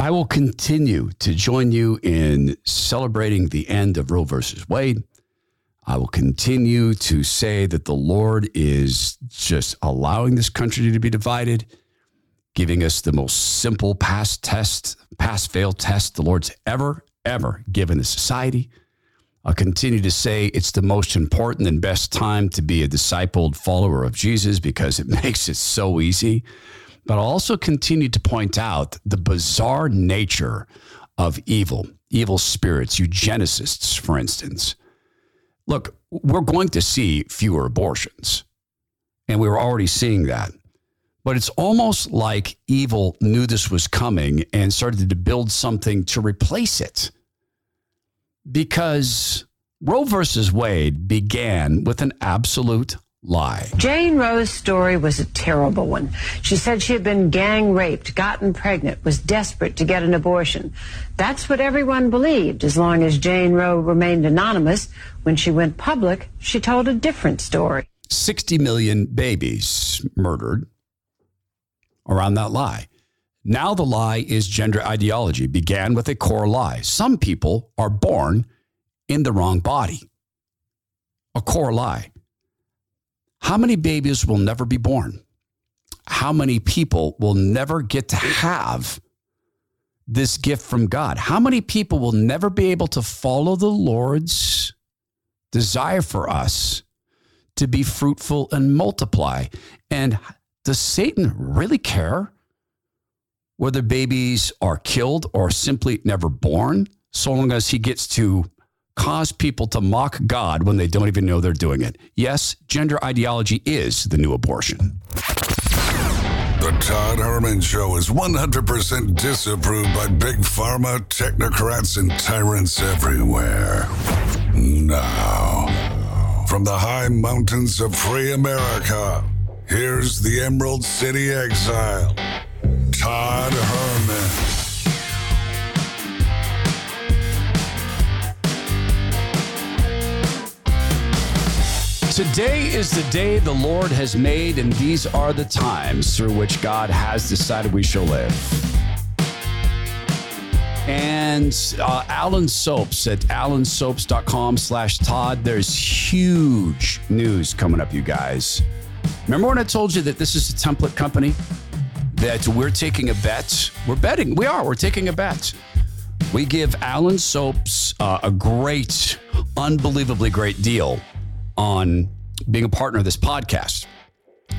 I will continue to join you in celebrating the end of Roe versus Wade. I will continue to say that the Lord is just allowing this country to be divided, giving us the most simple pass test, pass fail test the Lord's ever, ever given the society. I'll continue to say it's the most important and best time to be a discipled follower of Jesus because it makes it so easy. But I'll also continue to point out the bizarre nature of evil, evil spirits, eugenicists, for instance. Look, we're going to see fewer abortions, and we were already seeing that. But it's almost like evil knew this was coming and started to build something to replace it because Roe versus Wade began with an absolute lie. Jane Roe's story was a terrible one. She said she had been gang raped, gotten pregnant, was desperate to get an abortion. That's what everyone believed as long as Jane Roe remained anonymous. When she went public, she told a different story. 60 million babies murdered around that lie. Now the lie is gender ideology, began with a core lie. Some people are born in the wrong body. A core lie. How many babies will never be born? How many people will never get to have this gift from God? How many people will never be able to follow the Lord's desire for us to be fruitful and multiply? And does Satan really care whether babies are killed or simply never born, so long as he gets to cause people to mock God when they don't even know they're doing it. Yes, gender ideology is the new abortion. The Todd Herman Show is 100% disapproved by big pharma, technocrats, and tyrants everywhere. Now, from the high mountains of free America, here's the Emerald City Exile. Todd Herman. Today is the day the Lord has made, and these are the times through which God has decided we shall live. And uh, Alan Soaps at alansoaps.com slash Todd. There's huge news coming up, you guys. Remember when I told you that this is a template company? that we're taking a bet. We're betting. We are. We're taking a bet. We give Alan Soaps uh, a great, unbelievably great deal on being a partner of this podcast.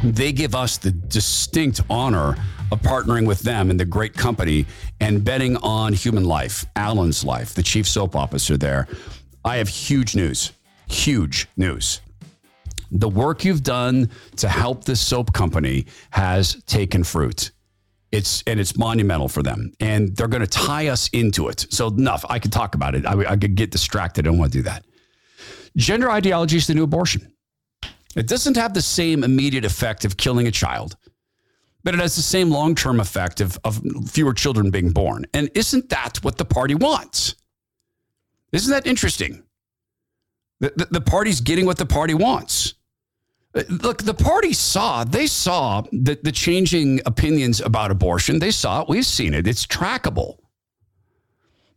They give us the distinct honor of partnering with them in the great company and betting on human life, Alan's life, the chief soap officer there. I have huge news, huge news. The work you've done to help this soap company has taken fruit. It's and it's monumental for them, and they're going to tie us into it. So enough. I could talk about it. I, I could get distracted. I don't want to do that. Gender ideology is the new abortion. It doesn't have the same immediate effect of killing a child, but it has the same long term effect of, of fewer children being born. And isn't that what the party wants? Isn't that interesting? The, the, the party's getting what the party wants. Look, the party saw, they saw the, the changing opinions about abortion. They saw it. We've seen it. It's trackable.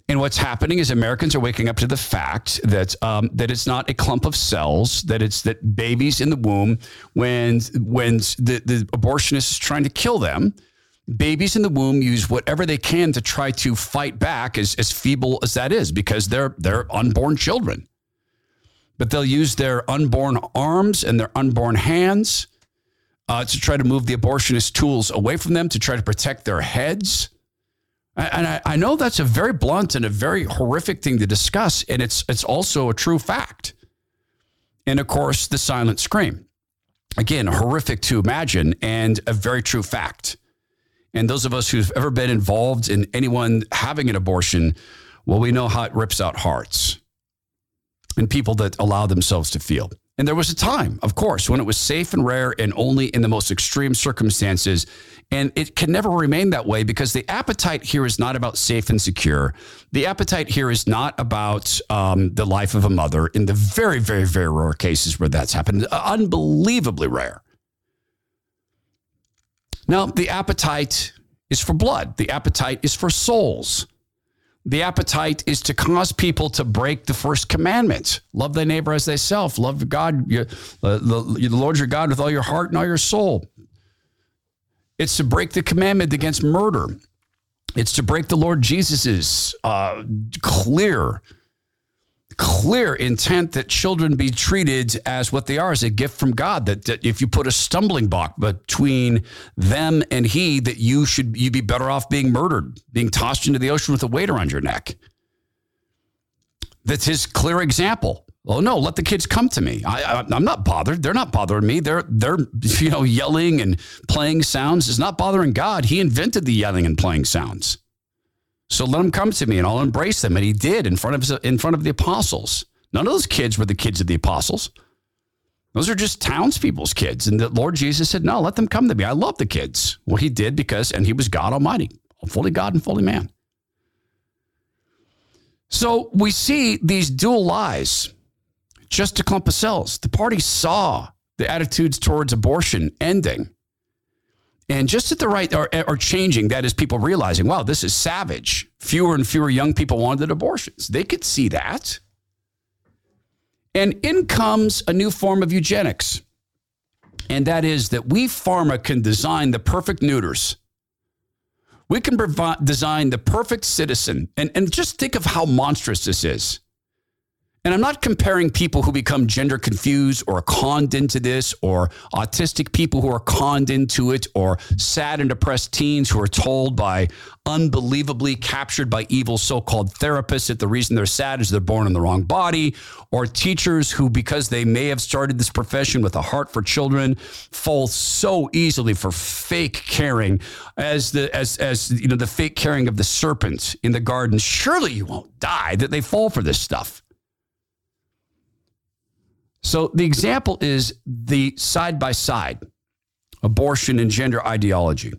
And what's happening is Americans are waking up to the fact that um, that it's not a clump of cells, that it's that babies in the womb, when when the, the abortionist is trying to kill them, babies in the womb use whatever they can to try to fight back, as, as feeble as that is, because they're they're unborn children but they'll use their unborn arms and their unborn hands uh, to try to move the abortionist tools away from them to try to protect their heads. And I, I know that's a very blunt and a very horrific thing to discuss, and it's it's also a true fact. And of course, the silent scream. Again, horrific to imagine and a very true fact. And those of us who've ever been involved in anyone having an abortion, well, we know how it rips out hearts and people that allow themselves to feel. And there was a time, of course, when it was safe and rare and only in the most extreme circumstances. And it can never remain that way because the appetite here is not about safe and secure. The appetite here is not about um, the life of a mother in the very, very, very rare cases where that's happened. Unbelievably rare. Now, the appetite is for blood, the appetite is for souls. The appetite is to cause people to break the first commandment love thy neighbor as thyself, love God, your, uh, the, the Lord your God with all your heart and all your soul. It's to break the commandment against murder. It's to break the Lord Jesus's uh, clear, clear intent that children be treated as what they are, as a gift from God. That, that if you put a stumbling block between them and He, that you should you'd be better off being murdered, being tossed into the ocean with a weight around your neck. That's His clear example. Oh no, let the kids come to me. I, I, am not bothered. They're not bothering me. They're they're you know yelling and playing sounds is not bothering God. He invented the yelling and playing sounds. So let them come to me and I'll embrace them. And he did in front of in front of the apostles. None of those kids were the kids of the apostles. Those are just townspeople's kids. And the Lord Jesus said, No, let them come to me. I love the kids. Well, he did because, and he was God Almighty, fully God and fully man. So we see these dual lies just a clump of cells. The party saw the attitudes towards abortion ending. And just at the right are, are changing. That is, people realizing, wow, this is savage. Fewer and fewer young people wanted abortions. They could see that. And in comes a new form of eugenics. And that is that we pharma can design the perfect neuters. We can design the perfect citizen. And, and just think of how monstrous this is. And I'm not comparing people who become gender confused or conned into this, or autistic people who are conned into it, or sad and depressed teens who are told by unbelievably captured by evil so called therapists that the reason they're sad is they're born in the wrong body, or teachers who, because they may have started this profession with a heart for children, fall so easily for fake caring as the as as you know the fake caring of the serpent in the garden. Surely you won't die that they fall for this stuff. So the example is the side by side abortion and gender ideology.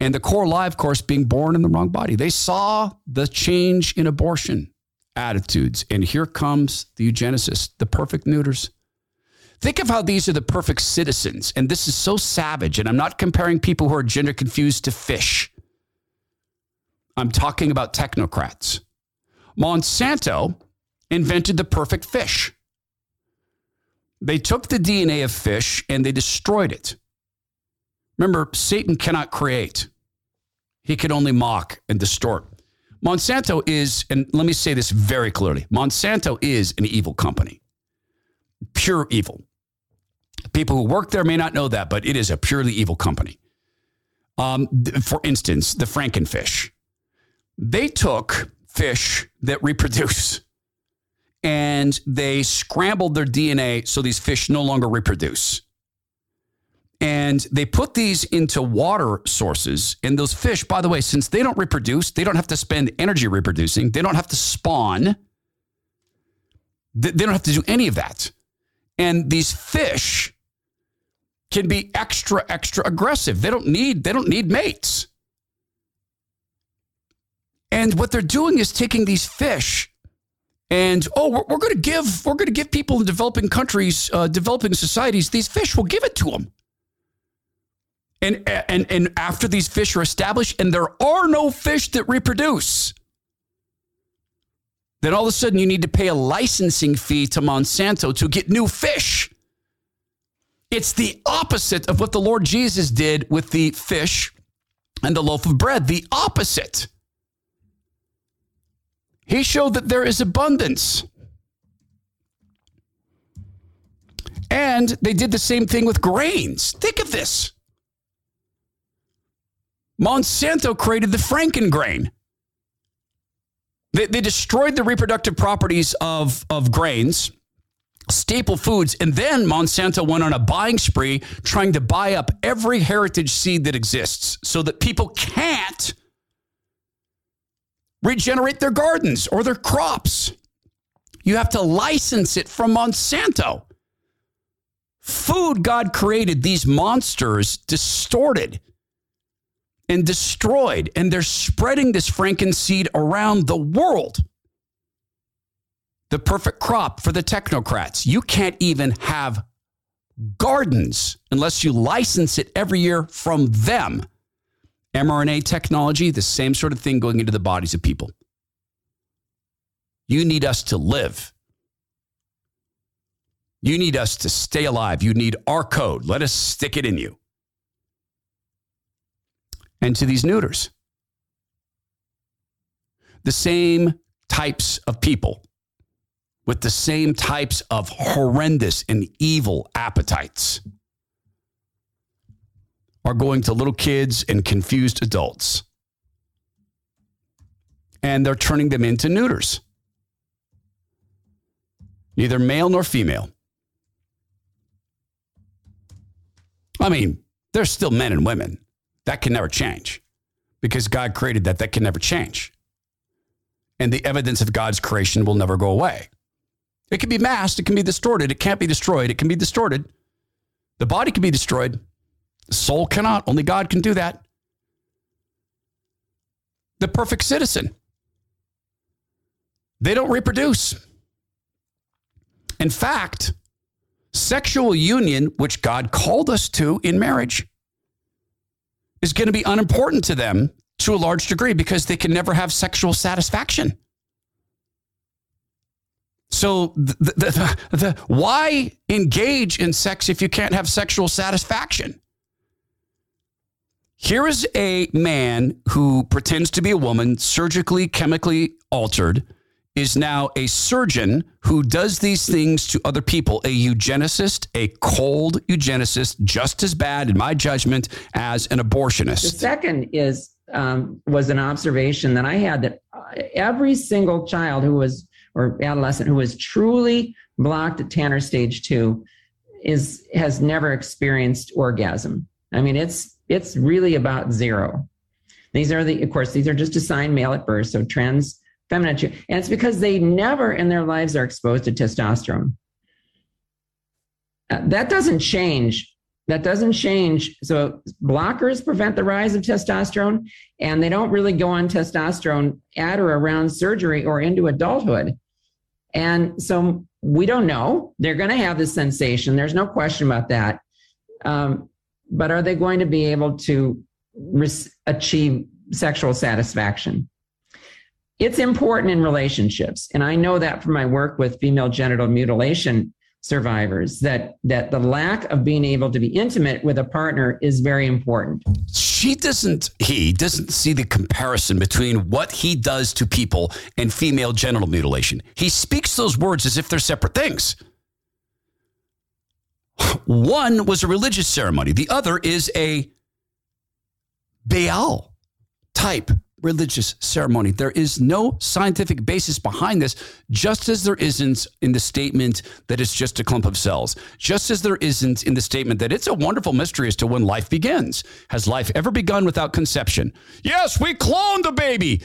And the core live course being born in the wrong body. They saw the change in abortion attitudes. And here comes the eugenicists, the perfect neuters. Think of how these are the perfect citizens. And this is so savage. And I'm not comparing people who are gender confused to fish. I'm talking about technocrats. Monsanto invented the perfect fish. They took the DNA of fish and they destroyed it. Remember, Satan cannot create, he can only mock and distort. Monsanto is, and let me say this very clearly Monsanto is an evil company, pure evil. People who work there may not know that, but it is a purely evil company. Um, for instance, the Frankenfish. They took fish that reproduce and they scrambled their DNA so these fish no longer reproduce. And they put these into water sources. And those fish, by the way, since they don't reproduce, they don't have to spend energy reproducing, they don't have to spawn, they don't have to do any of that. And these fish can be extra, extra aggressive. They don't need, they don't need mates. And what they're doing is taking these fish and oh, we're, we're going to give we're going to give people in developing countries, uh, developing societies, these fish. We'll give it to them. And and and after these fish are established, and there are no fish that reproduce, then all of a sudden you need to pay a licensing fee to Monsanto to get new fish. It's the opposite of what the Lord Jesus did with the fish and the loaf of bread. The opposite. He showed that there is abundance. And they did the same thing with grains. Think of this. Monsanto created the Franken grain. They, they destroyed the reproductive properties of, of grains, staple foods, and then Monsanto went on a buying spree trying to buy up every heritage seed that exists so that people can't regenerate their gardens or their crops. You have to license it from Monsanto. Food God created, these monsters distorted and destroyed, and they're spreading this frankenseed around the world. The perfect crop for the technocrats. You can't even have gardens unless you license it every year from them. mRNA technology, the same sort of thing going into the bodies of people. You need us to live. You need us to stay alive. You need our code. Let us stick it in you. And to these neuters, the same types of people with the same types of horrendous and evil appetites are going to little kids and confused adults. And they're turning them into neuters, neither male nor female. I mean, they're still men and women. That can never change because God created that. That can never change. And the evidence of God's creation will never go away. It can be masked, it can be distorted, it can't be destroyed, it can be distorted. The body can be destroyed, soul cannot. Only God can do that. The perfect citizen. They don't reproduce. In fact, sexual union, which God called us to in marriage, is going to be unimportant to them to a large degree because they can never have sexual satisfaction. So, the, the, the, the, why engage in sex if you can't have sexual satisfaction? Here is a man who pretends to be a woman, surgically, chemically altered, is now a surgeon who does these things to other people, a eugenicist, a cold eugenicist, just as bad, in my judgment, as an abortionist. The second is um, was an observation that I had that every single child who was or adolescent who was truly blocked at Tanner stage two is has never experienced orgasm. I mean, it's it's really about zero. These are the, of course, these are just assigned male at birth, so trans feminine, and it's because they never in their lives are exposed to testosterone. Uh, that doesn't change. That doesn't change. So blockers prevent the rise of testosterone, and they don't really go on testosterone at or around surgery or into adulthood. And so we don't know. They're going to have this sensation. There's no question about that. Um, but are they going to be able to re- achieve sexual satisfaction? It's important in relationships. And I know that from my work with female genital mutilation survivors that that the lack of being able to be intimate with a partner is very important. She doesn't he doesn't see the comparison between what he does to people and female genital mutilation. He speaks those words as if they're separate things. One was a religious ceremony, the other is a Baal type religious ceremony. There is no scientific basis behind this, just as there isn't in the statement that it's just a clump of cells, just as there isn't in the statement that it's a wonderful mystery as to when life begins. Has life ever begun without conception? Yes, we cloned the baby.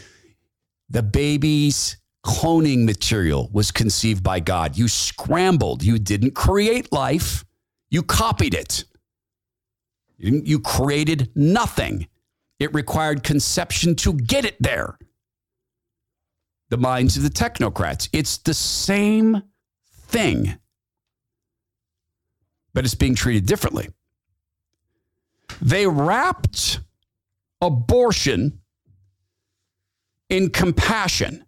The baby's cloning material was conceived by God. You scrambled, you didn't create life. You copied it. You created nothing. It required conception to get it there. The minds of the technocrats. It's the same thing, but it's being treated differently. They wrapped abortion in compassion.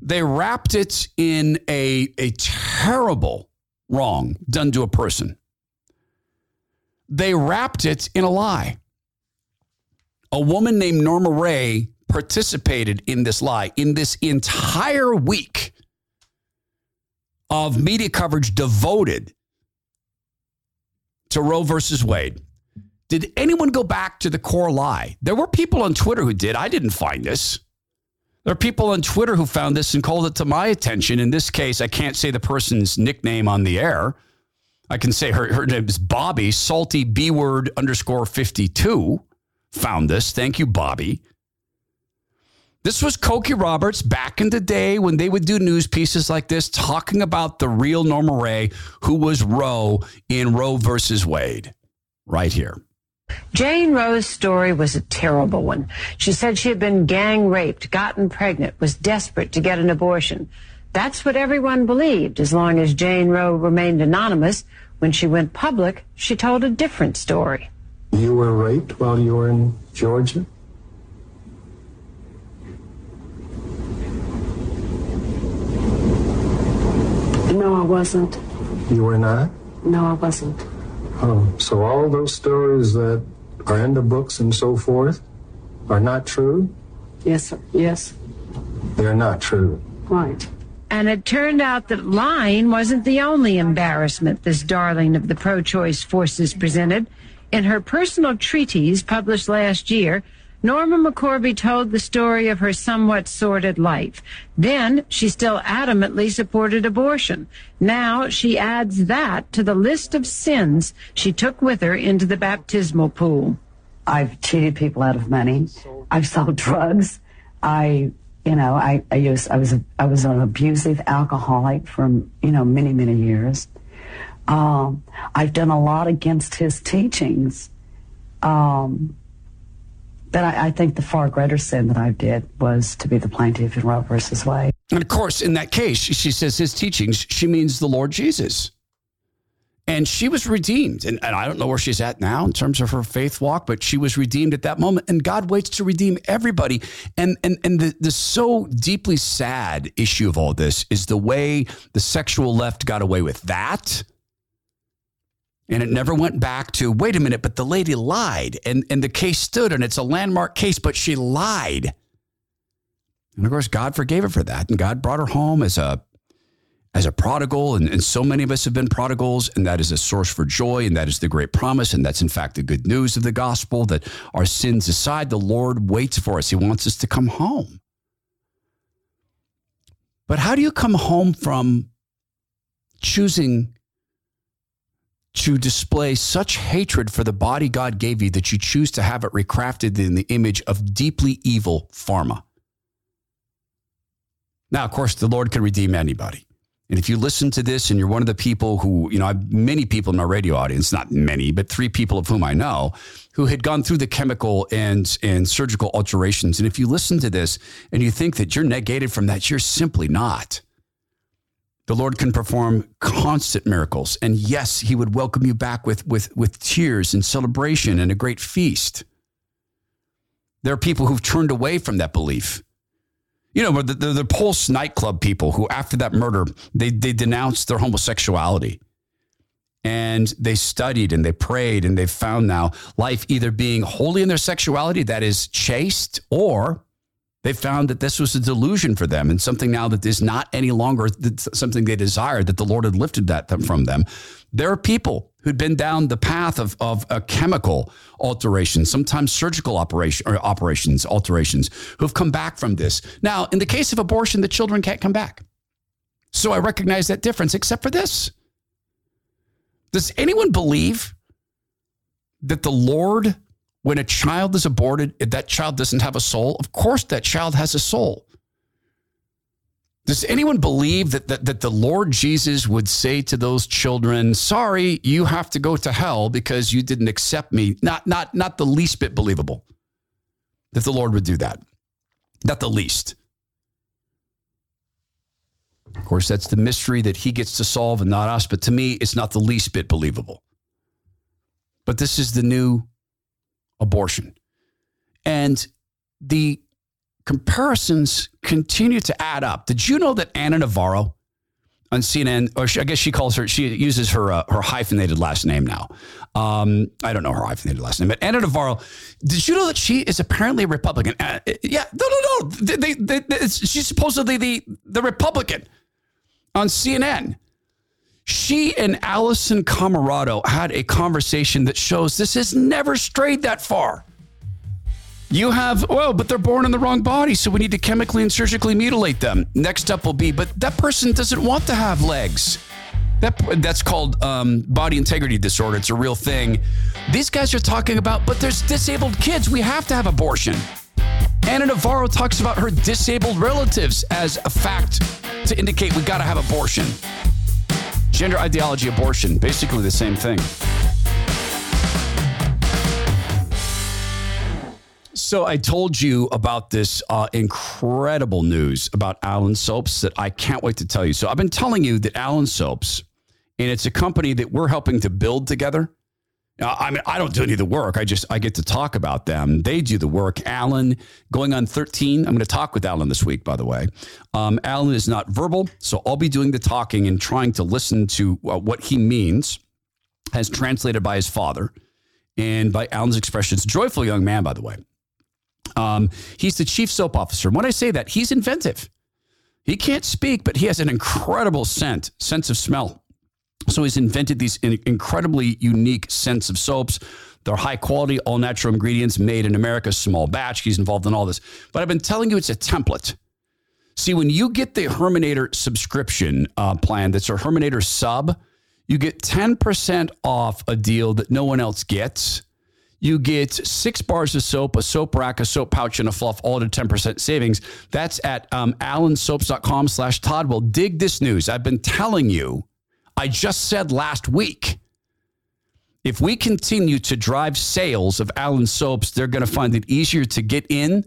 They wrapped it in a, a terrible wrong done to a person. They wrapped it in a lie. A woman named Norma Ray participated in this lie in this entire week of media coverage devoted to Roe versus Wade. Did anyone go back to the core lie? There were people on Twitter who did. I didn't find this. There are people on Twitter who found this and called it to my attention. In this case, I can't say the person's nickname on the air. I can say her, her name is Bobby, salty B word underscore 52, found this. Thank you, Bobby. This was Cokie Roberts back in the day when they would do news pieces like this, talking about the real Norma Rae, who was Roe in Roe versus Wade, right here. Jane Roe's story was a terrible one. She said she had been gang raped, gotten pregnant, was desperate to get an abortion. That's what everyone believed as long as Jane Roe remained anonymous. When she went public, she told a different story. You were raped while you were in Georgia? No, I wasn't. You were not? No, I wasn't. Oh, so all those stories that are in the books and so forth are not true? Yes, sir. Yes. They're not true. Right. And it turned out that lying wasn't the only embarrassment this darling of the pro choice forces presented. In her personal treatise published last year, Norma McCorvey told the story of her somewhat sordid life. Then she still adamantly supported abortion. Now she adds that to the list of sins she took with her into the baptismal pool. I've cheated people out of money. I've sold drugs. I, you know, I, I used, I was, I was an abusive alcoholic for, you know, many, many years. Um, I've done a lot against his teachings. Um, but I, I, think the far greater sin that I did was to be the plaintiff in Roe versus Wade. And of course, in that case, she says his teachings, she means the Lord Jesus. And she was redeemed. And, and I don't know where she's at now in terms of her faith walk, but she was redeemed at that moment. And God waits to redeem everybody. And, and, and the, the so deeply sad issue of all this is the way the sexual left got away with that. And it never went back to, wait a minute, but the lady lied. And, and the case stood, and it's a landmark case, but she lied. And of course, God forgave her for that. And God brought her home as a as a prodigal, and, and so many of us have been prodigals, and that is a source for joy, and that is the great promise, and that's in fact the good news of the gospel that our sins aside, the Lord waits for us. He wants us to come home. But how do you come home from choosing to display such hatred for the body God gave you that you choose to have it recrafted in the image of deeply evil pharma? Now, of course, the Lord can redeem anybody. And if you listen to this and you're one of the people who, you know, I have many people in my radio audience, not many, but three people of whom I know, who had gone through the chemical and, and surgical alterations. And if you listen to this and you think that you're negated from that, you're simply not. The Lord can perform constant miracles. And yes, he would welcome you back with, with, with tears and celebration and a great feast. There are people who've turned away from that belief you know, the, the, the Pulse nightclub people who, after that murder, they, they denounced their homosexuality. And they studied and they prayed and they found now life either being holy in their sexuality, that is chaste, or they found that this was a delusion for them and something now that is not any longer something they desired, that the Lord had lifted that from them. There are people who'd been down the path of, of a chemical alteration, sometimes surgical operation or operations, alterations, who've come back from this. Now, in the case of abortion, the children can't come back. So I recognize that difference, except for this. Does anyone believe that the Lord, when a child is aborted, that child doesn't have a soul? Of course, that child has a soul. Does anyone believe that, that, that the Lord Jesus would say to those children, sorry, you have to go to hell because you didn't accept me? Not, not, not the least bit believable that the Lord would do that. Not the least. Of course, that's the mystery that he gets to solve and not us. But to me, it's not the least bit believable. But this is the new abortion. And the comparisons continue to add up. Did you know that Ana Navarro on CNN, or she, I guess she calls her, she uses her uh, her hyphenated last name now. Um, I don't know her hyphenated last name, but Ana Navarro. Did you know that she is apparently a Republican? Uh, yeah, no, no, no. They, they, they, she's supposedly the the Republican on CNN. She and Alisyn Camerota had a conversation that shows this has never strayed that far. You have, well, but they're born in the wrong body, so we need to chemically and surgically mutilate them. Next up will be, but that person doesn't want to have legs. That, that's called um, body integrity disorder. It's a real thing. These guys are talking about, but there's disabled kids. We have to have abortion. Ana Navarro talks about her disabled relatives as a fact to indicate we got to have abortion. Gender ideology, abortion, basically the same thing. So I told you about this uh, incredible news about Allen Soaps that I can't wait to tell you. So I've been telling you that Allen Soaps, and it's a company that we're helping to build together. I mean, I don't do any of the work. I just I get to talk about them. They do the work. Alan, going on 13. I'm going to talk with Alan this week, by the way. Um, Alan is not verbal, so I'll be doing the talking and trying to listen to uh, what he means, as translated by his father and by Alan's expressions. Joyful young man, by the way. Um, he's the chief soap officer. And when I say that, he's inventive. He can't speak, but he has an incredible scent, sense of smell. So he's invented these incredibly unique scents of soaps. They're high quality, all natural ingredients made in America, small batch. He's involved in all this. But I've been telling you it's a template. See, when you get the Herminator subscription uh, plan, that's a Herminator sub, you get 10% off a deal that no one else gets. You get six bars of soap, a soap rack, a soap pouch, and a fluff, all at a 10% savings. That's at um, allensoaps.com slash Todd. Well, dig this news. I've been telling you, I just said last week, if we continue to drive sales of Allen soaps, they're going to find it easier to get in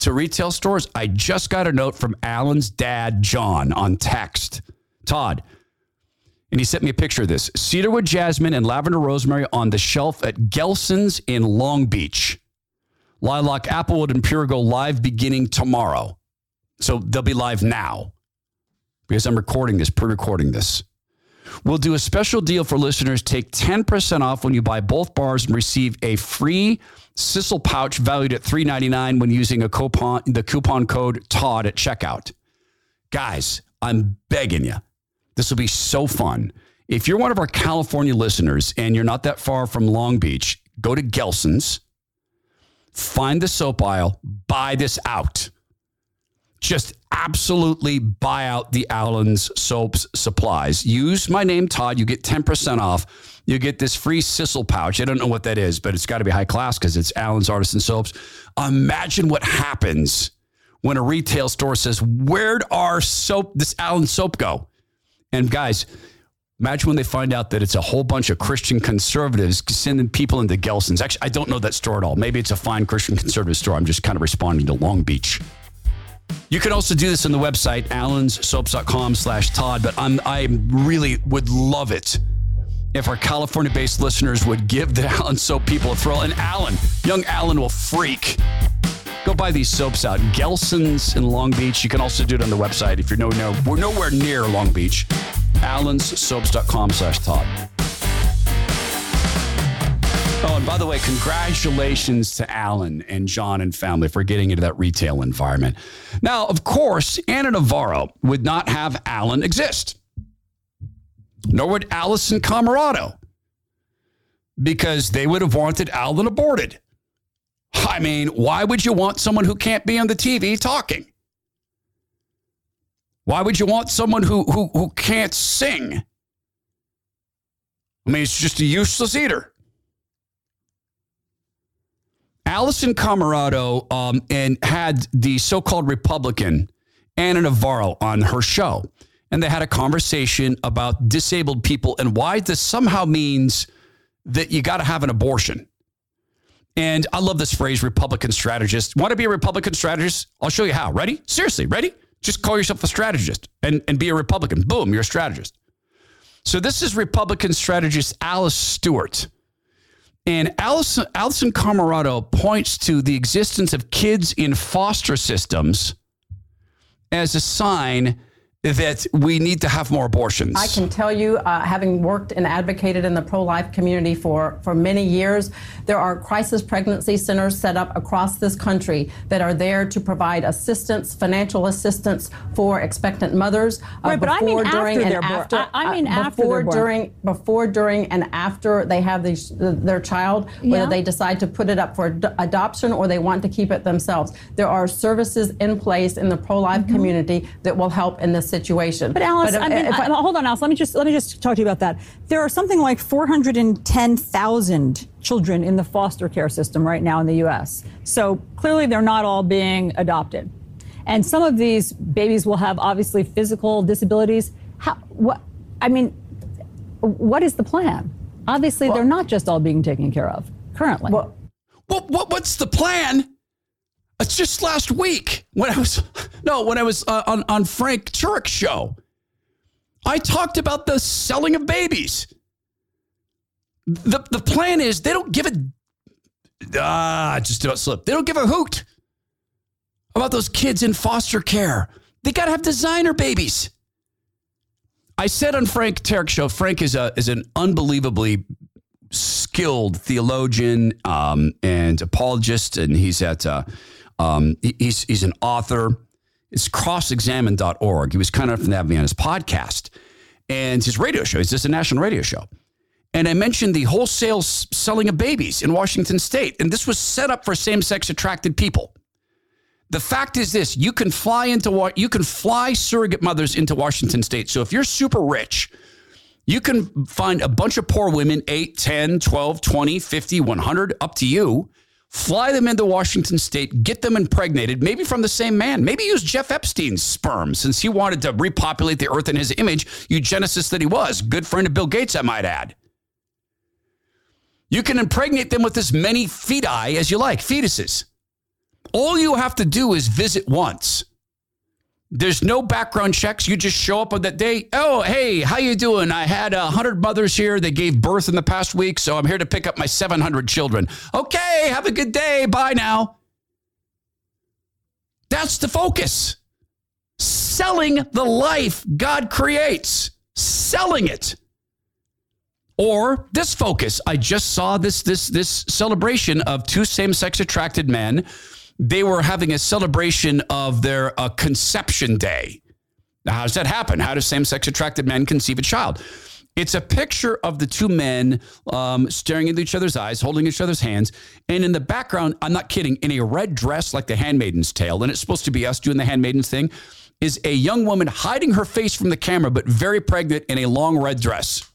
to retail stores. I just got a note from Allen's dad, John, on text. Todd, and he sent me a picture of this cedarwood jasmine and lavender rosemary on the shelf at Gelson's in Long Beach. Lilac, Applewood, and Pure go live beginning tomorrow. So they'll be live now because I'm recording this, pre recording this. We'll do a special deal for listeners. Take 10% off when you buy both bars and receive a free sisal pouch valued at $3.99 when using a coupon, the coupon code TODD at checkout. Guys, I'm begging you this will be so fun. If you're one of our California listeners and you're not that far from Long Beach, go to Gelson's, find the soap aisle, buy this out. Just absolutely buy out the Allen's soaps supplies. Use my name, Todd. You get 10% off. You get this free sisal pouch. I don't know what that is, but it's got to be high class because it's Allen's Artisan Soaps. Imagine what happens when a retail store says, Where'd our soap, this Allen soap go? And guys, imagine when they find out that it's a whole bunch of Christian conservatives sending people into Gelson's. Actually, I don't know that store at all. Maybe it's a fine Christian conservative store. I'm just kind of responding to Long Beach. You can also do this on the website, allenssoaps.com slash Todd, but I'm, I really would love it if our California-based listeners would give the Allen Soap people a thrill. And Allen, young Allen will freak Go buy these soaps out. Gelson's in Long Beach. You can also do it on the website if you're no, no, we're nowhere near Long Beach. AllensSoaps.com slash Todd. Oh, and by the way, congratulations to Alan and John and family for getting into that retail environment. Now, of course, Ana Navarro would not have Alan exist, nor would Alisyn Camerota, because they would have wanted Alan aborted. I mean, why would you want someone who can't be on the TV talking? Why would you want someone who, who, who can't sing? I mean, it's just a useless eater. Alisyn Camerota um, and had the so-called Republican Ana Navarro on her show, and they had a conversation about disabled people and why this somehow means that you got to have an abortion. And I love this phrase, Republican strategist. Want to be a Republican strategist? I'll show you how. Ready? Seriously, ready? Just call yourself a strategist and, and be a Republican. Boom, you're a strategist. So this is Republican strategist Alice Stewart. And Alisyn, Alisyn Camerota points to the existence of kids in foster systems as a sign that we need to have more abortions. I can tell you, uh, having worked and advocated in the pro life community for, for many years, there are crisis pregnancy centers set up across this country that are there to provide assistance, financial assistance for expectant mothers. Uh, right, but I mean during, after and after. I, I mean uh, after before, during, before, during, and after they have these, their child, whether yeah. they decide to put it up for ad- adoption or they want to keep it themselves. There are services in place in the pro life mm-hmm. community that will help in this situation. But Alice, but, I mean, I, hold on, Alice. Let me just let me just talk to you about that. There are something like 410,000 children in the foster care system right now in the U.S. So clearly, they're not all being adopted, and some of these babies will have obviously physical disabilities. How? What? I mean, what is the plan? Obviously, well, they're not just all being taken care of currently. Well, what, what, what's the plan? It's just last week when I was no when I was uh, on on Frank Turek's show. I talked about the selling of babies. The, the plan is they don't give a, ah, just about slip. They don't give a hoot about those kids in foster care. They got to have designer babies. I said on Frank Turek show, Frank is a is an unbelievably skilled theologian um, and apologist, and he's at uh, um, he's he's an author. It's crossexamine.org. He was kind enough to have me on his podcast and his radio show. He's just a national radio show. And I mentioned the wholesale selling of babies in Washington state. And this was set up for same sex attracted people. The fact is this you can fly into what you can fly surrogate mothers into Washington state. So if you're super rich, you can find a bunch of poor women, 8, 10, 12, 20, 50, 100, up to you. Fly them into Washington state, get them impregnated, maybe from the same man. Maybe use Jeff Epstein's sperm since he wanted to repopulate the earth in his image, eugenicist that he was. Good friend of Bill Gates, I might add. You can impregnate them with as many feti as you like, fetuses. All you have to do is visit once. There's no background checks. You just show up on that day. Oh, hey, how you doing? I had a hundred mothers here. They gave birth in the past week, so I'm here to pick up my 700 children. Okay, have a good day. Bye now. That's the focus. Selling the life God creates. Selling it. Or this focus. I just saw this this this celebration of two same-sex attracted men they were having a celebration of their uh, conception day. Now, how does that happen? How do same sex attracted men conceive a child? It's a picture of the two men um, staring into each other's eyes, holding each other's hands. And in the background, I'm not kidding, in a red dress like the Handmaiden's Tale, and it's supposed to be us doing the Handmaiden's thing, is a young woman hiding her face from the camera, but very pregnant in a long red dress.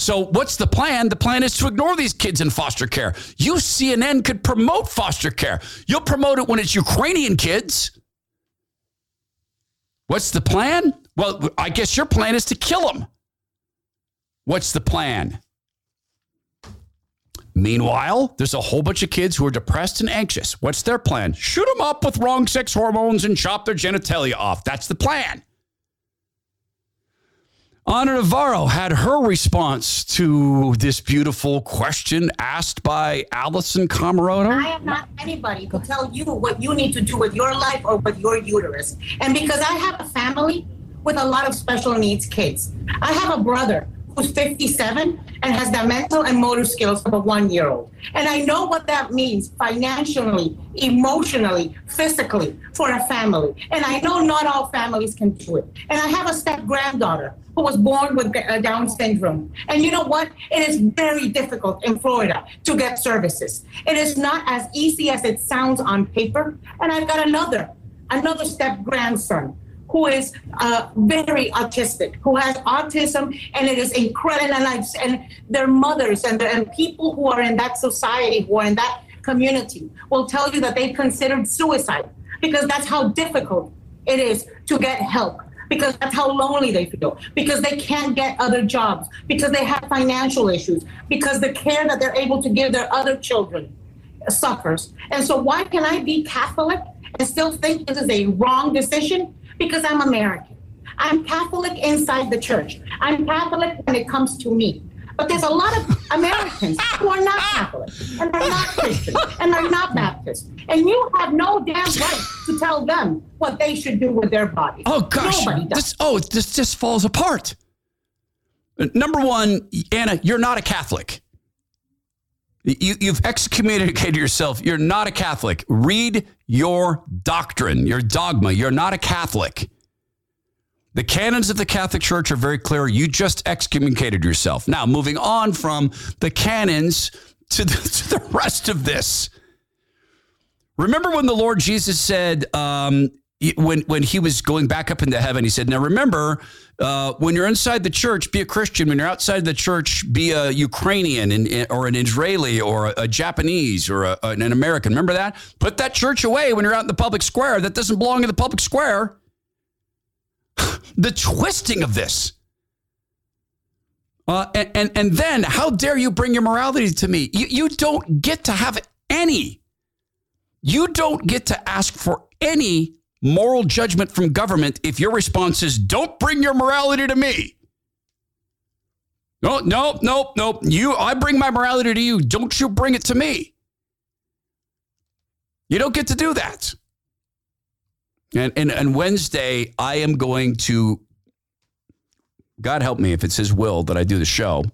So, what's the plan? The plan is to ignore these kids in foster care. You, CNN, could promote foster care. You'll promote it when it's Ukrainian kids. What's the plan? Well, I guess your plan is to kill them. What's the plan? Meanwhile, there's a whole bunch of kids who are depressed and anxious. What's their plan? Shoot them up with wrong sex hormones and chop their genitalia off. That's the plan. Ana Navarro had her response to this beautiful question asked by Alisyn Camerota. I am not anybody to tell you what you need to do with your life or with your uterus. And because I have a family with a lot of special needs kids, I have a brother who's 57 and has the mental and motor skills of a one year old. And I know what that means financially, emotionally, physically for a family. And I know not all families can do it. And I have a step granddaughter who was born with uh, Down syndrome. And you know what? It is very difficult in Florida to get services. It is not as easy as it sounds on paper. And I've got another, another step grandson who is uh, very autistic, who has autism, and it is incredible. And, I, and their mothers and, and people who are in that society, who are in that community, will tell you that they've considered suicide because that's how difficult it is to get help because that's how lonely they feel, because they can't get other jobs, because they have financial issues, because the care that they're able to give their other children suffers. And so, why can I be Catholic and still think this is a wrong decision? Because I'm American. I'm Catholic inside the church. I'm Catholic when it comes to me. But there's a lot of Americans who are not Catholic and are not Christian and are not Baptist. And you have no damn right to tell them what they should do with their bodies. Oh gosh. This, oh, this just falls apart. Number one, Ana, you're not a Catholic. You, you've excommunicated yourself. You're not a Catholic. Read your doctrine, your dogma. You're not a Catholic. The canons of the Catholic Church are very clear. You just excommunicated yourself. Now, moving on from the canons to the, to the rest of this. Remember when the Lord Jesus said, um, when when he was going back up into heaven, he said, "Now remember, uh, when you're inside the church, be a Christian. When you're outside the church, be a Ukrainian and, or an Israeli or a, a Japanese or a, an American. Remember that. Put that church away when you're out in the public square. That doesn't belong in the public square." the twisting of this. Uh, and, and, and then, how dare you bring your morality to me? You, you don't get to have any. You don't get to ask for any moral judgment from government if your response is, don't bring your morality to me. No, no, no, no. You, I bring my morality to you. Don't you bring it to me. You don't get to do that. And, and, and Wednesday, I am going to, God help me if it's His will that I do the show,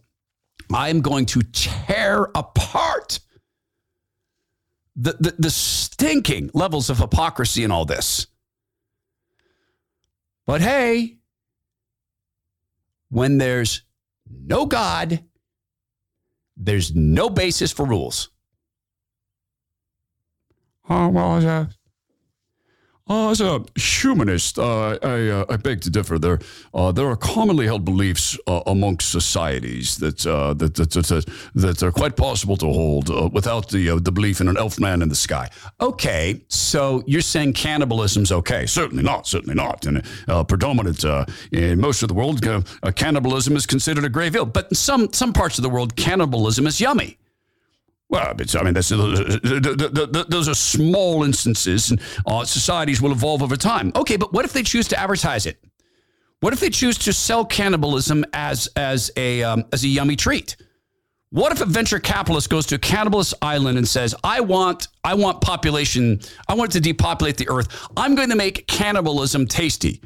I am going to tear apart the, the, the stinking levels of hypocrisy in all this. But hey, when there's no God, there's no basis for rules. Oh, well, uh, as a humanist, uh, I, uh, I beg to differ. There, uh, there are commonly held beliefs uh, amongst societies that, uh, that, that, that, that are quite possible to hold without the, the belief in an elf man in the sky. Okay, so you're saying cannibalism's okay? Certainly not. Certainly not. And predominant in most of the world, cannibalism is considered a grave ill. But in some some parts of the world, cannibalism is yummy. Well, I mean, that's, those are small instances, and uh, societies will evolve over time. Okay, but what if they choose to advertise it? What if they choose to sell cannibalism as as a um, as a yummy treat? What if a venture capitalist goes to a cannibalist island and says, "I want I want population, I want to depopulate the earth. I'm going to make cannibalism tasty."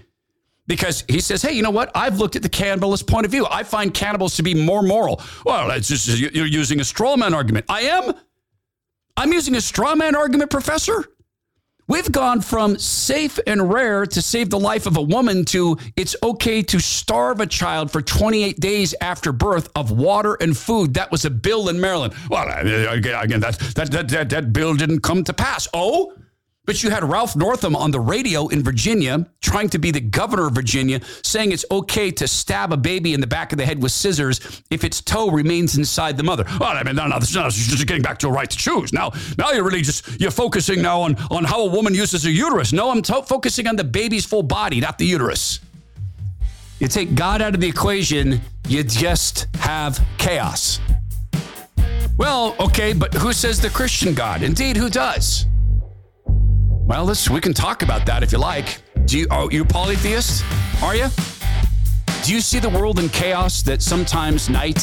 Because he says, hey, you know what? I've looked at the cannibalist point of view. I find cannibals to be more moral. Well, it's just you're using a straw man argument. I am. I'm using a straw man argument, professor. We've gone from safe and rare to save the life of a woman to it's okay to starve a child for 28 days after birth of water and food. That was a bill in Maryland. Well, uh, again, that, that, that, that, that bill didn't come to pass. Oh, but you had Ralph Northam on the radio in Virginia trying to be the governor of Virginia saying it's okay to stab a baby in the back of the head with scissors if its toe remains inside the mother. Well, I mean, no, no, this is just getting back to a right to choose. Now, now you're really just, you're focusing now on, on how a woman uses her uterus. No, I'm to- focusing on the baby's full body, not the uterus. You take God out of the equation, you just have chaos. Well, okay, but who says the Christian God? Indeed, who does? Well, let's we can talk about that if you like. Do you are you polytheist? Are you? Do you see the world in chaos that sometimes night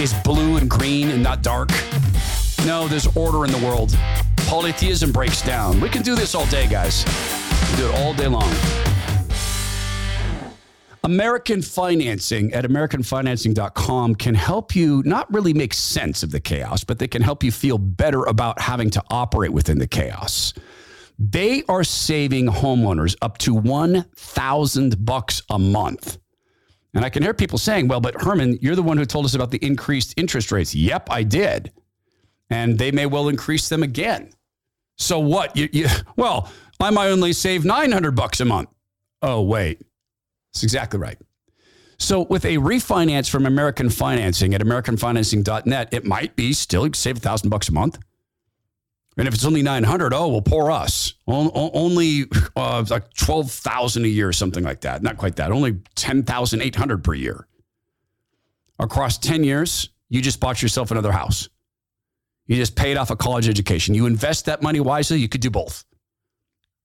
is blue and green and not dark? No, there's order in the world. Polytheism breaks down. We can do this all day, guys. We do it all day long. American Financing at AmericanFinancing.com can help you not really make sense of the chaos, but they can help you feel better about having to operate within the chaos. They are saving homeowners up to 1000 bucks a month. And I can hear people saying, well, but Herman, you're the one who told us about the increased interest rates. Yep, I did. And they may well increase them again. So what? You, you, well, I might only save 900 bucks a month. Oh, wait. That's exactly right. So with a refinance from American Financing at americanfinancing.net, it might be still save a thousand bucks a month. And if it's only 900, oh, well, poor us. Only uh, like 12,000 a year something like that. Not quite that. Only 10,800 per year. Across 10 years, you just bought yourself another house. You just paid off a college education. You invest that money wisely, you could do both.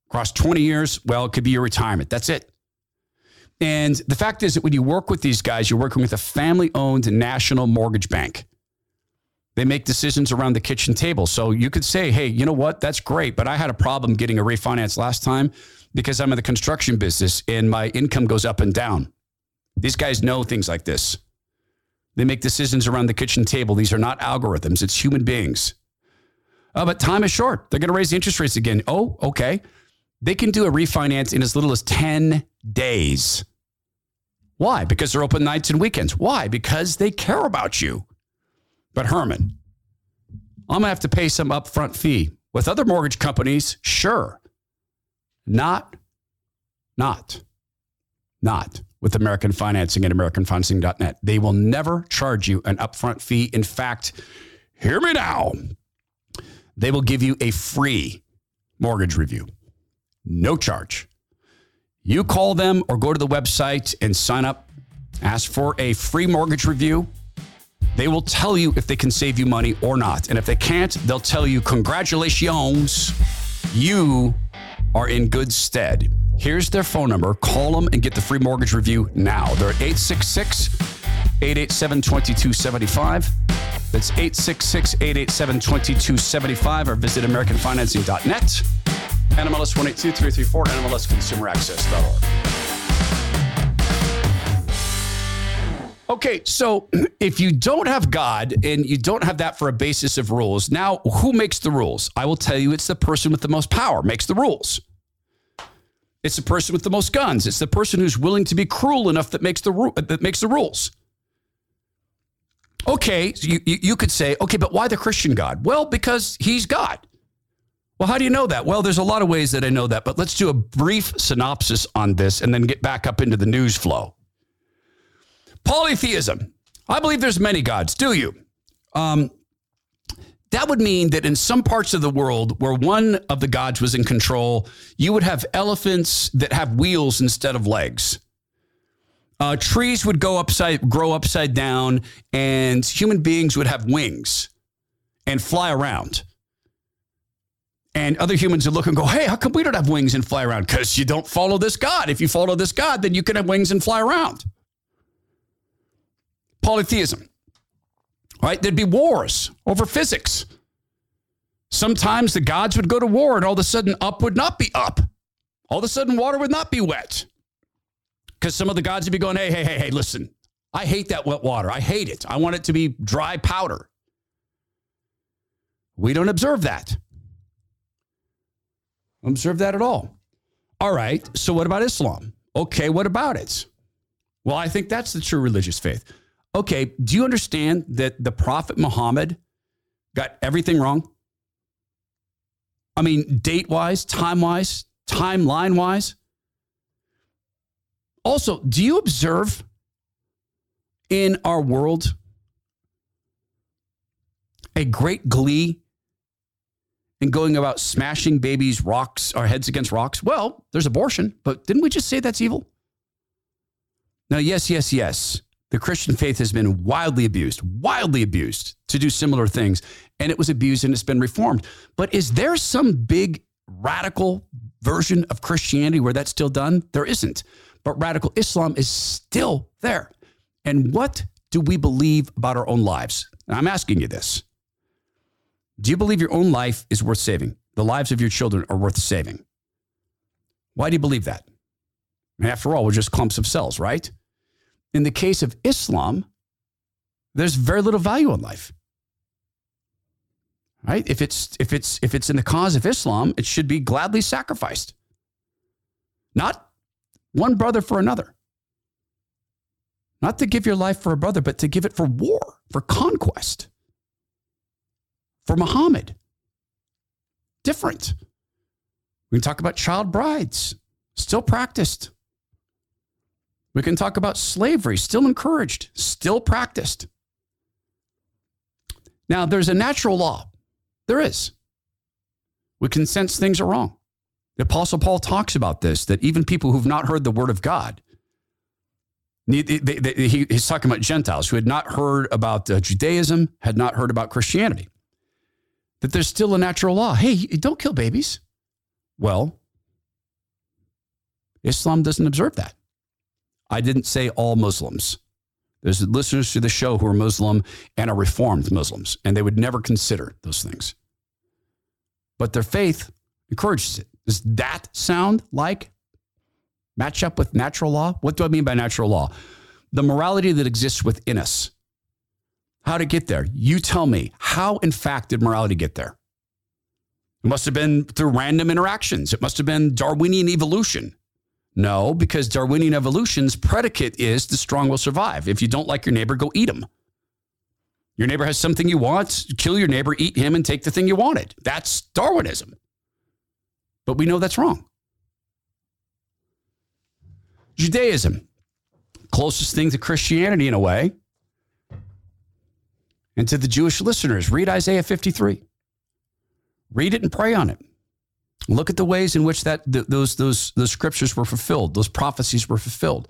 Across 20 years, well, it could be your retirement. That's it. And the fact is that when you work with these guys, you're working with a family owned national mortgage bank. They make decisions around the kitchen table. So you could say, hey, you know what? That's great. But I had a problem getting a refinance last time because I'm in the construction business and my income goes up and down. These guys know things like this. They make decisions around the kitchen table. These are not algorithms, it's human beings. Oh, but time is short. They're going to raise the interest rates again. Oh, okay. They can do a refinance in as little as 10 days. Why? Because they're open nights and weekends. Why? Because they care about you. But Herman, I'm going to have to pay some upfront fee. With other mortgage companies, sure. Not, not, not with American Financing and AmericanFinancing.net. They will never charge you an upfront fee. In fact, hear me now. They will give you a free mortgage review, no charge. You call them or go to the website and sign up, ask for a free mortgage review. They will tell you if they can save you money or not. And if they can't, they'll tell you, congratulations, you are in good stead. Here's their phone number. Call them and get the free mortgage review now. They're at 866 887 2275. That's 866 887 2275 or visit AmericanFinancing.net. NMLS 182334, NMLSConsumerAccess.org. Okay, so if you don't have God and you don't have that for a basis of rules, now who makes the rules? I will tell you it's the person with the most power makes the rules. It's the person with the most guns. It's the person who's willing to be cruel enough that makes the ru- that makes the rules. Okay, so you, you, you could say, okay, but why the Christian God? Well, because he's God. Well, how do you know that? Well, there's a lot of ways that I know that, but let's do a brief synopsis on this and then get back up into the news flow. Polytheism. I believe there's many gods. Do you? Um, that would mean that in some parts of the world where one of the gods was in control, you would have elephants that have wheels instead of legs. Uh, trees would go upside, grow upside down, and human beings would have wings and fly around. And other humans would look and go, "Hey, how come we don't have wings and fly around? Because you don't follow this God. If you follow this God, then you can have wings and fly around." Polytheism right? There'd be wars over physics. Sometimes the gods would go to war and all of a sudden up would not be up. All of a sudden water would not be wet. Because some of the gods would be going, hey, hey, hey, hey, listen, I hate that wet water. I hate it. I want it to be dry powder. We don't observe that. Observe that at all. All right. So what about Islam? Okay, what about it? Well, I think that's the true religious faith. Okay, do you understand that the Prophet Muhammad got everything wrong? I mean, date wise, time wise, timeline wise. Also, do you observe in our world a great glee in going about smashing babies' rocks, our heads against rocks? Well, there's abortion, but didn't we just say that's evil? Now, yes, yes, yes the Christian faith has been wildly abused, wildly abused to do similar things. And it was abused and it's been reformed. But is there some big radical version of Christianity where that's still done? There isn't. But radical Islam is still there. And what do we believe about our own lives? And I'm asking you this. Do you believe your own life is worth saving? The lives of your children are worth saving? Why do you believe that? After all, we're just clumps of cells, right? In the case of Islam, there's very little value in life. Right? If it's if it's if it's in the cause of Islam, it should be gladly sacrificed. Not one brother for another. Not to give your life for a brother, but to give it for war, for conquest. For Muhammad. Different. We can talk about child brides, still practiced. We can talk about slavery, still encouraged, still practiced. Now, there's a natural law. There is. We can sense things are wrong. The Apostle Paul talks about this that even people who've not heard the word of God, he's talking about Gentiles who had not heard about uh, Judaism, had not heard about Christianity, that there's still a natural law. Hey, don't kill babies. Well, Islam doesn't observe that. I didn't say all Muslims. There's listeners to the show who are Muslim and are reformed Muslims, and they would never consider those things. But their faith encourages it. Does that sound like match up with natural law? What do I mean by natural law? The morality that exists within us. How to get there? You tell me. How, in fact, did morality get there? It must have been through random interactions. It must have been Darwinian evolution. No, because Darwinian evolution's predicate is the strong will survive. If you don't like your neighbor, go eat him. Your neighbor has something you want, kill your neighbor, eat him, and take the thing you wanted. That's Darwinism. But we know that's wrong. Judaism, closest thing to Christianity in a way. And to the Jewish listeners, read Isaiah 53. Read it and pray on it. Look at the ways in which that th- those those those scriptures were fulfilled, those prophecies were fulfilled.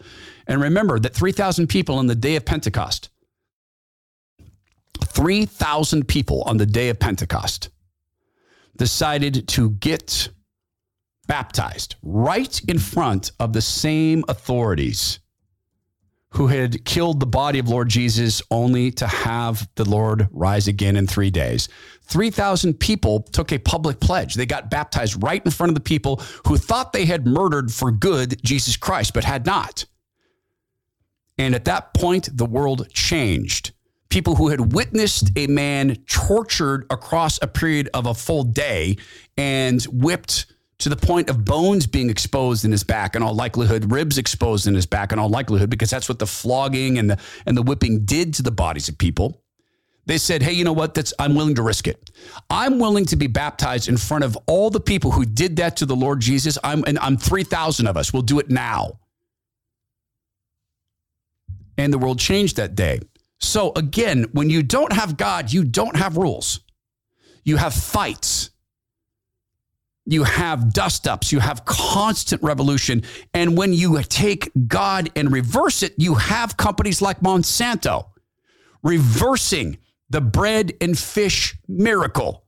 And remember that 3,000 people on the day of Pentecost 3,000 people on the day of Pentecost decided to get baptized right in front of the same authorities who had killed the body of Lord Jesus only to have the Lord rise again in three days. 3,000 people took a public pledge. They got baptized right in front of the people who thought they had murdered for good Jesus Christ, but had not. And at that point, the world changed. People who had witnessed a man tortured across a period of a full day and whipped to the point of bones being exposed in his back in all likelihood, ribs exposed in his back in all likelihood, because that's what the flogging and the and the whipping did to the bodies of people. They said, "Hey, you know what? That's I'm willing to risk it. I'm willing to be baptized in front of all the people who did that to the Lord Jesus. I'm and I'm 3,000 of us. We'll do it now." And the world changed that day. So again, when you don't have God, you don't have rules. You have fights you have dust ups, you have constant revolution. And when you take God and reverse it, you have companies like Monsanto reversing the bread and fish miracle,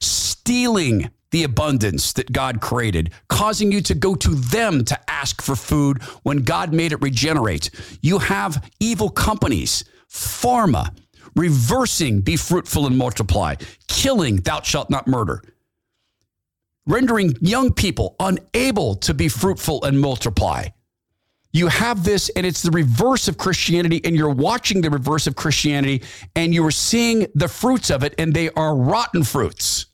stealing the abundance that God created, causing you to go to them to ask for food when God made it regenerate. You have evil companies, pharma, reversing be fruitful and multiply, killing thou shalt not murder rendering young people unable to be fruitful and multiply. You have this, and it's the reverse of Christianity, and you're watching the reverse of Christianity, and you are seeing the fruits of it, and they are rotten fruits.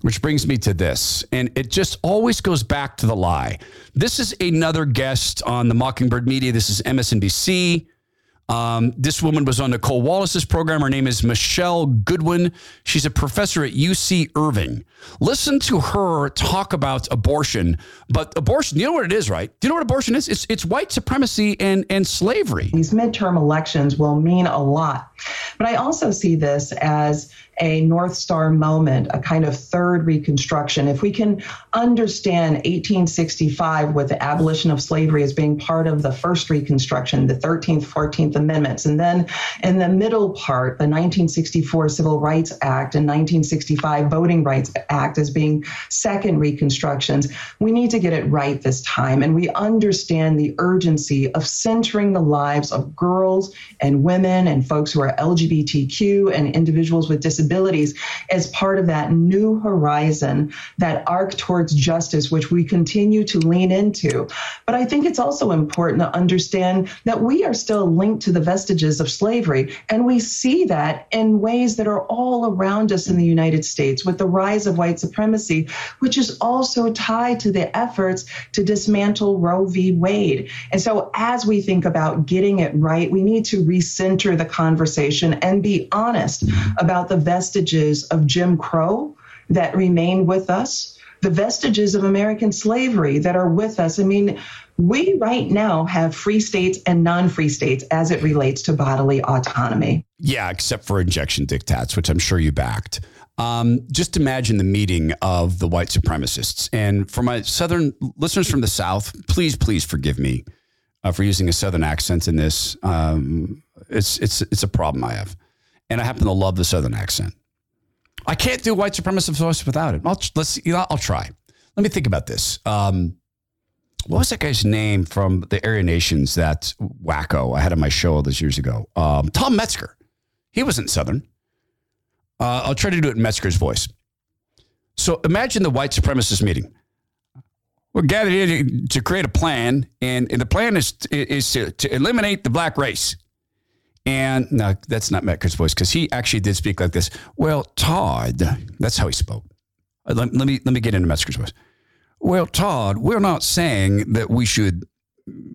Which brings me to this, and it just always goes back to the lie. This is another guest on the Mockingbird Media. This is MSNBC. Um, this woman was on Nicolle Wallace's program. Her name is Michele Goodwin. She's a professor at UC Irvine. Listen to her talk about abortion. But abortion, you know what it is, right? Do you know what abortion is? It's it's white supremacy and and slavery. These midterm elections will mean a lot. But I also see this as a North Star moment, a kind of third Reconstruction. If we can understand 1865 with the abolition of slavery as being part of the first Reconstruction, the 13th, 14th Amendments, and then in the middle part, the 1964 Civil Rights Act and 1965 Voting Rights Act as being second Reconstructions, we need to get it right this time. And we understand the urgency of centering the lives of girls and women and folks who are LGBTQ and individuals with disabilities disabilities as part of that new horizon, that arc towards justice, which we continue to lean into. But I think it's also important to understand that we are still linked to the vestiges of slavery. And we see that in ways that are all around us in the United States with the rise of white supremacy, which is also tied to the efforts to dismantle Roe v. Wade. And so as we think about getting it right, we need to recenter the conversation and be honest about the vestiges of Jim Crow that remain with us, the vestiges of American slavery that are with us. I mean, we right now have free states and non free states as it relates to bodily autonomy. Yeah, except for injection diktats, which I'm sure you backed. Um, just imagine the meeting of the white supremacists. And for my Southern listeners from the South, please, please forgive me uh, for using a Southern accent in this. Um, it's, it's, it's a problem I have and I happen to love the Southern accent. I can't do white supremacist voice without it. I'll, let's, you know, I'll try. Let me think about this. Um, what was that guy's name from the Aryan Nations? That wacko I had on my show all those years ago. Um, Tom Metzger. He wasn't Southern. Uh, I'll try to do it in Metzger's voice. So imagine the white supremacist meeting. We're gathered here to, to create a plan, and, and the plan is, is to, to eliminate the black race. And no, that's not Metzger's voice because he actually did speak like this. Well, Todd, that's how he spoke. Uh, let, let me let me get into Metzger's voice. Well, Todd, we're not saying that we should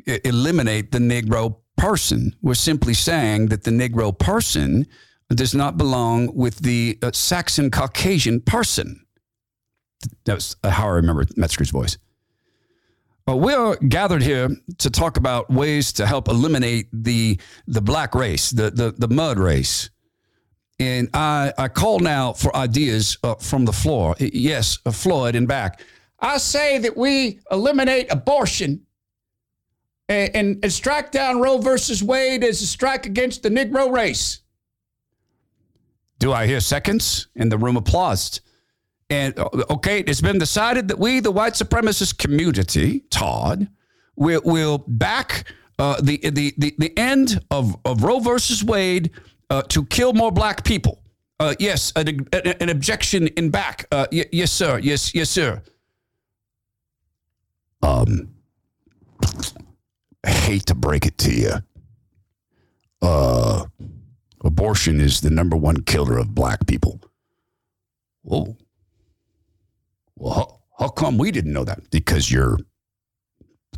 eliminate the Negro person. We're simply saying that the Negro person does not belong with the uh, Saxon Caucasian person. That was how I remember Metzger's voice. Well, we are gathered here to talk about ways to help eliminate the the black race, the the, the mud race. And I, I call now for ideas uh, from the floor. Yes, uh, Floyd and back. I say that we eliminate abortion and, and, and strike down Roe versus Wade as a strike against the Negro race. Do I hear seconds? And the room applauds. And uh, okay, it's been decided that we, the white supremacist community, Todd, will will back uh, the, the the the end of of Roe versus Wade uh, to kill more black people. Uh, yes, an, an, objection in back. Uh, y- yes, sir. Yes, yes, sir. Um, I hate to break it to you. Uh, abortion is the number one killer of black people. Whoa. Well, how, how come we didn't know that? Because you're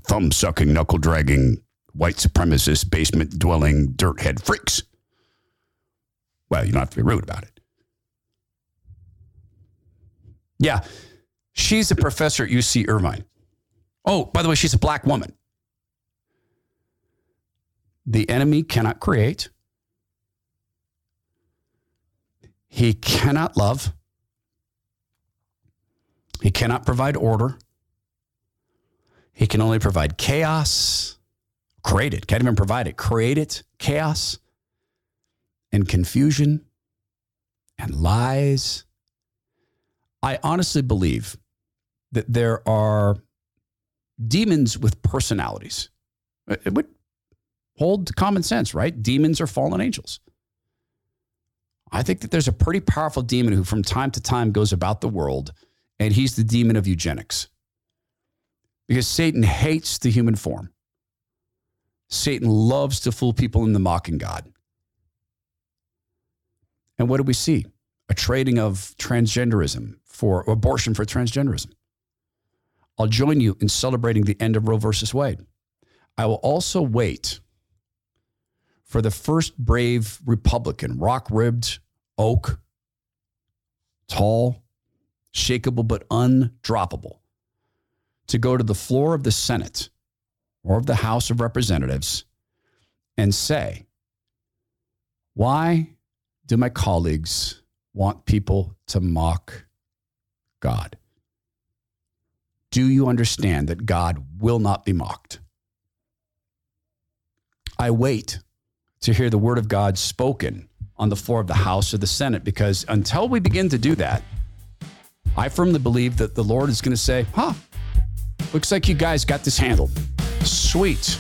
thumb sucking, knuckle dragging, white supremacist, basement dwelling, dirt head freaks. Well, you don't have to be rude about it. Yeah, she's a professor at UC Irvine. Oh, by the way, she's a black woman. The enemy cannot create, he cannot love, he cannot provide order, he can only provide chaos, create it, can't even provide it, create it, chaos and confusion and lies. I honestly believe that there are demons with personalities. It would hold common sense, right? Demons are fallen angels. I think that there's a pretty powerful demon who, from time to time, goes about the world, and he's the demon of eugenics. Because Satan hates the human form. Satan loves to fool people into mocking God. And what do we see? A trading of transgenderism for abortion for transgenderism. I'll join you in celebrating the end of Roe versus Wade. I will also wait for the first brave Republican, rock ribbed, oak, tall, shakable, but undroppable, to go to the floor of the Senate or of the House of Representatives and say, Why do my colleagues want people to mock God? Do you understand that God will not be mocked? I wait to hear the word of God spoken on the floor of the House or the Senate because until we begin to do that, I firmly believe that the Lord is going to say, huh, looks like you guys got this handled. Sweet.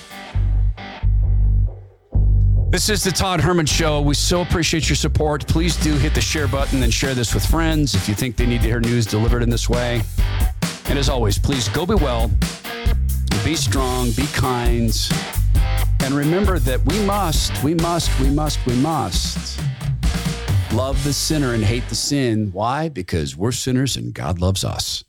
This is the Todd Herman Show. We so appreciate your support. Please do hit the share button and share this with friends if you think they need to hear news delivered in this way. And as always, please go be well, be strong, be kind, and remember that we must, we must, we must, we must love the sinner and hate the sin. Why? Because we're sinners and God loves us.